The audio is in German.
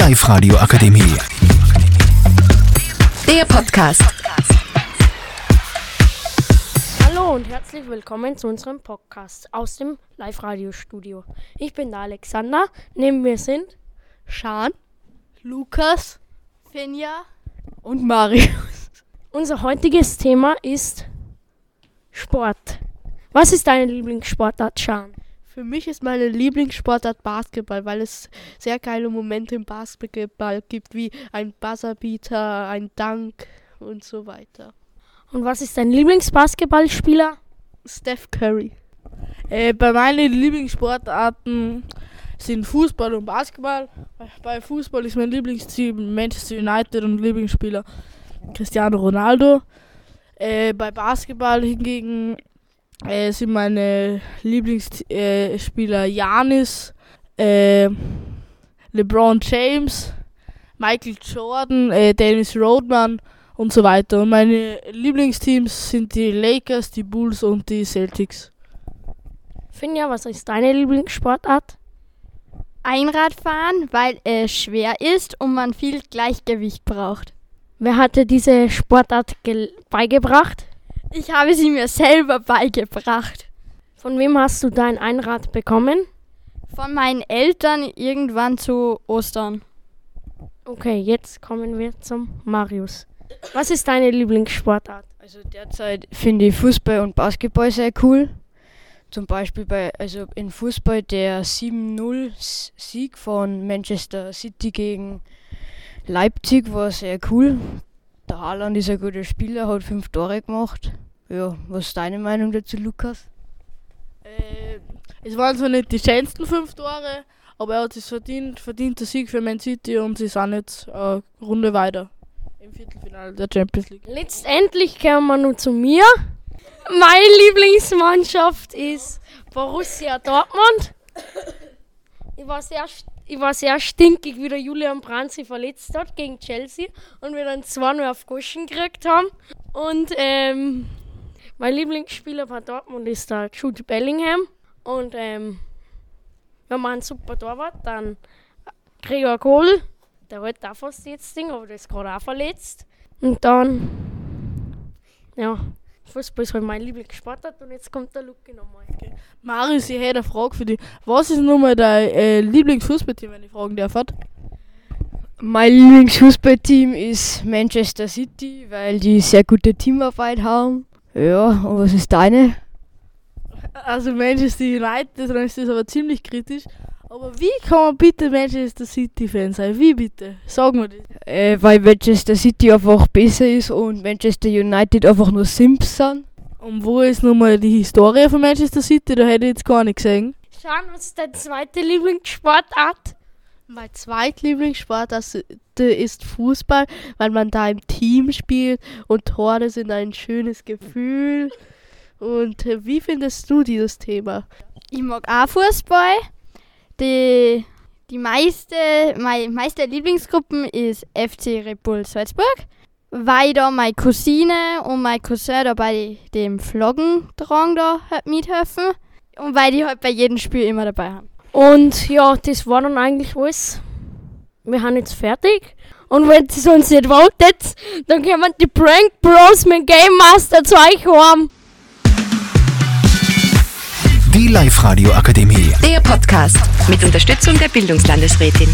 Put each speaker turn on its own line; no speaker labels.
Live-Radio Akademie.
Der Podcast.
Hallo und herzlich willkommen zu unserem Podcast aus dem Live-Radio-Studio. Ich bin der Alexander, neben mir sind
Schan, Lukas, Finja und Marius.
Unser heutiges Thema ist Sport. Was ist deine Lieblingssportart, Schan?
Für mich ist meine Lieblingssportart Basketball, weil es sehr geile Momente im Basketball gibt, wie ein Buzzerbeater, ein Dank und so weiter.
Und was ist dein Lieblingsbasketballspieler?
Steph Curry.
Äh, bei meinen Lieblingssportarten sind Fußball und Basketball. Bei Fußball ist mein Lieblingsteam Manchester United und Lieblingsspieler Cristiano Ronaldo. Äh, bei Basketball hingegen äh, sind meine Lieblingsspieler Janis, äh, LeBron James, Michael Jordan, äh, Dennis Rodman und so weiter. Und meine Lieblingsteams sind die Lakers, die Bulls und die Celtics.
Finja, was ist deine Lieblingssportart?
Einradfahren, weil es schwer ist und man viel Gleichgewicht braucht.
Wer hatte diese Sportart beigebracht?
Ich habe sie mir selber beigebracht.
Von wem hast du dein Einrad bekommen?
Von meinen Eltern irgendwann zu Ostern.
Okay, jetzt kommen wir zum Marius. Was ist deine Lieblingssportart?
Also derzeit finde ich Fußball und Basketball sehr cool. Zum Beispiel bei, also in Fußball der 7-0-Sieg von Manchester City gegen Leipzig war sehr cool. Der Haaland ist ein guter Spieler, hat fünf Tore gemacht. Ja, was ist deine Meinung dazu, Lukas?
Äh, es waren zwar nicht die schönsten fünf Tore, aber er hat es verdient, verdient der Sieg für Man City und sie sind jetzt eine Runde weiter im Viertelfinale der Champions League.
Letztendlich kommen wir nun zu mir. Meine Lieblingsmannschaft ist Borussia Dortmund. Ich war sehr, ich war sehr stinkig, wie der Julian Brandt sich verletzt hat gegen Chelsea und wir dann zwei nur auf Goschen gekriegt haben. Und ähm, mein Lieblingsspieler bei Dortmund ist der Jude Bellingham. Und ähm, wenn man einen super Torwart, dann Gregor Kohl, der hat auch fast jetzt Ding, aber der ist gerade auch verletzt. Und dann, ja, Fußball ist halt mein Lieblingssportart und jetzt kommt der Luki nochmal.
Okay. Marius, ich hätte eine Frage für dich. Was ist nochmal dein äh, Lieblingsfußballteam, wenn ich fragen darf?
Mein Lieblingsfußballteam ist Manchester City, weil die sehr gute Teamarbeit haben. Ja, und was ist deine?
Also Manchester United, dann ist das aber ziemlich kritisch. Aber wie kann man bitte Manchester City-Fan sein? Wie bitte? Sag mir das.
Äh, weil Manchester City einfach besser ist und Manchester United einfach nur Simps sind.
Und wo ist nochmal die Historie von Manchester City? Da hätte ich jetzt gar nicht gesehen.
Schauen, was ist deine zweite Lieblingssportart?
Mein zweitlieblingssportart ist Fußball, weil man da im Team spielt und Tore sind ein schönes Gefühl. Und äh, wie findest du dieses Thema?
Ich mag auch Fußball die, die meiste, meine meiste Lieblingsgruppen ist FC Red Bull Salzburg, weil da meine Cousine und mein Cousin da bei dem Floggendrang da halt mithelfen und weil die halt bei jedem Spiel immer dabei haben.
Und ja, das war dann eigentlich alles. Wir haben jetzt fertig. Und wenn es uns nicht wartet, dann kommen die Prank Bros mit Game Master zu euch heim.
Die Live-Radio Akademie.
Der Podcast mit Unterstützung der Bildungslandesrätin.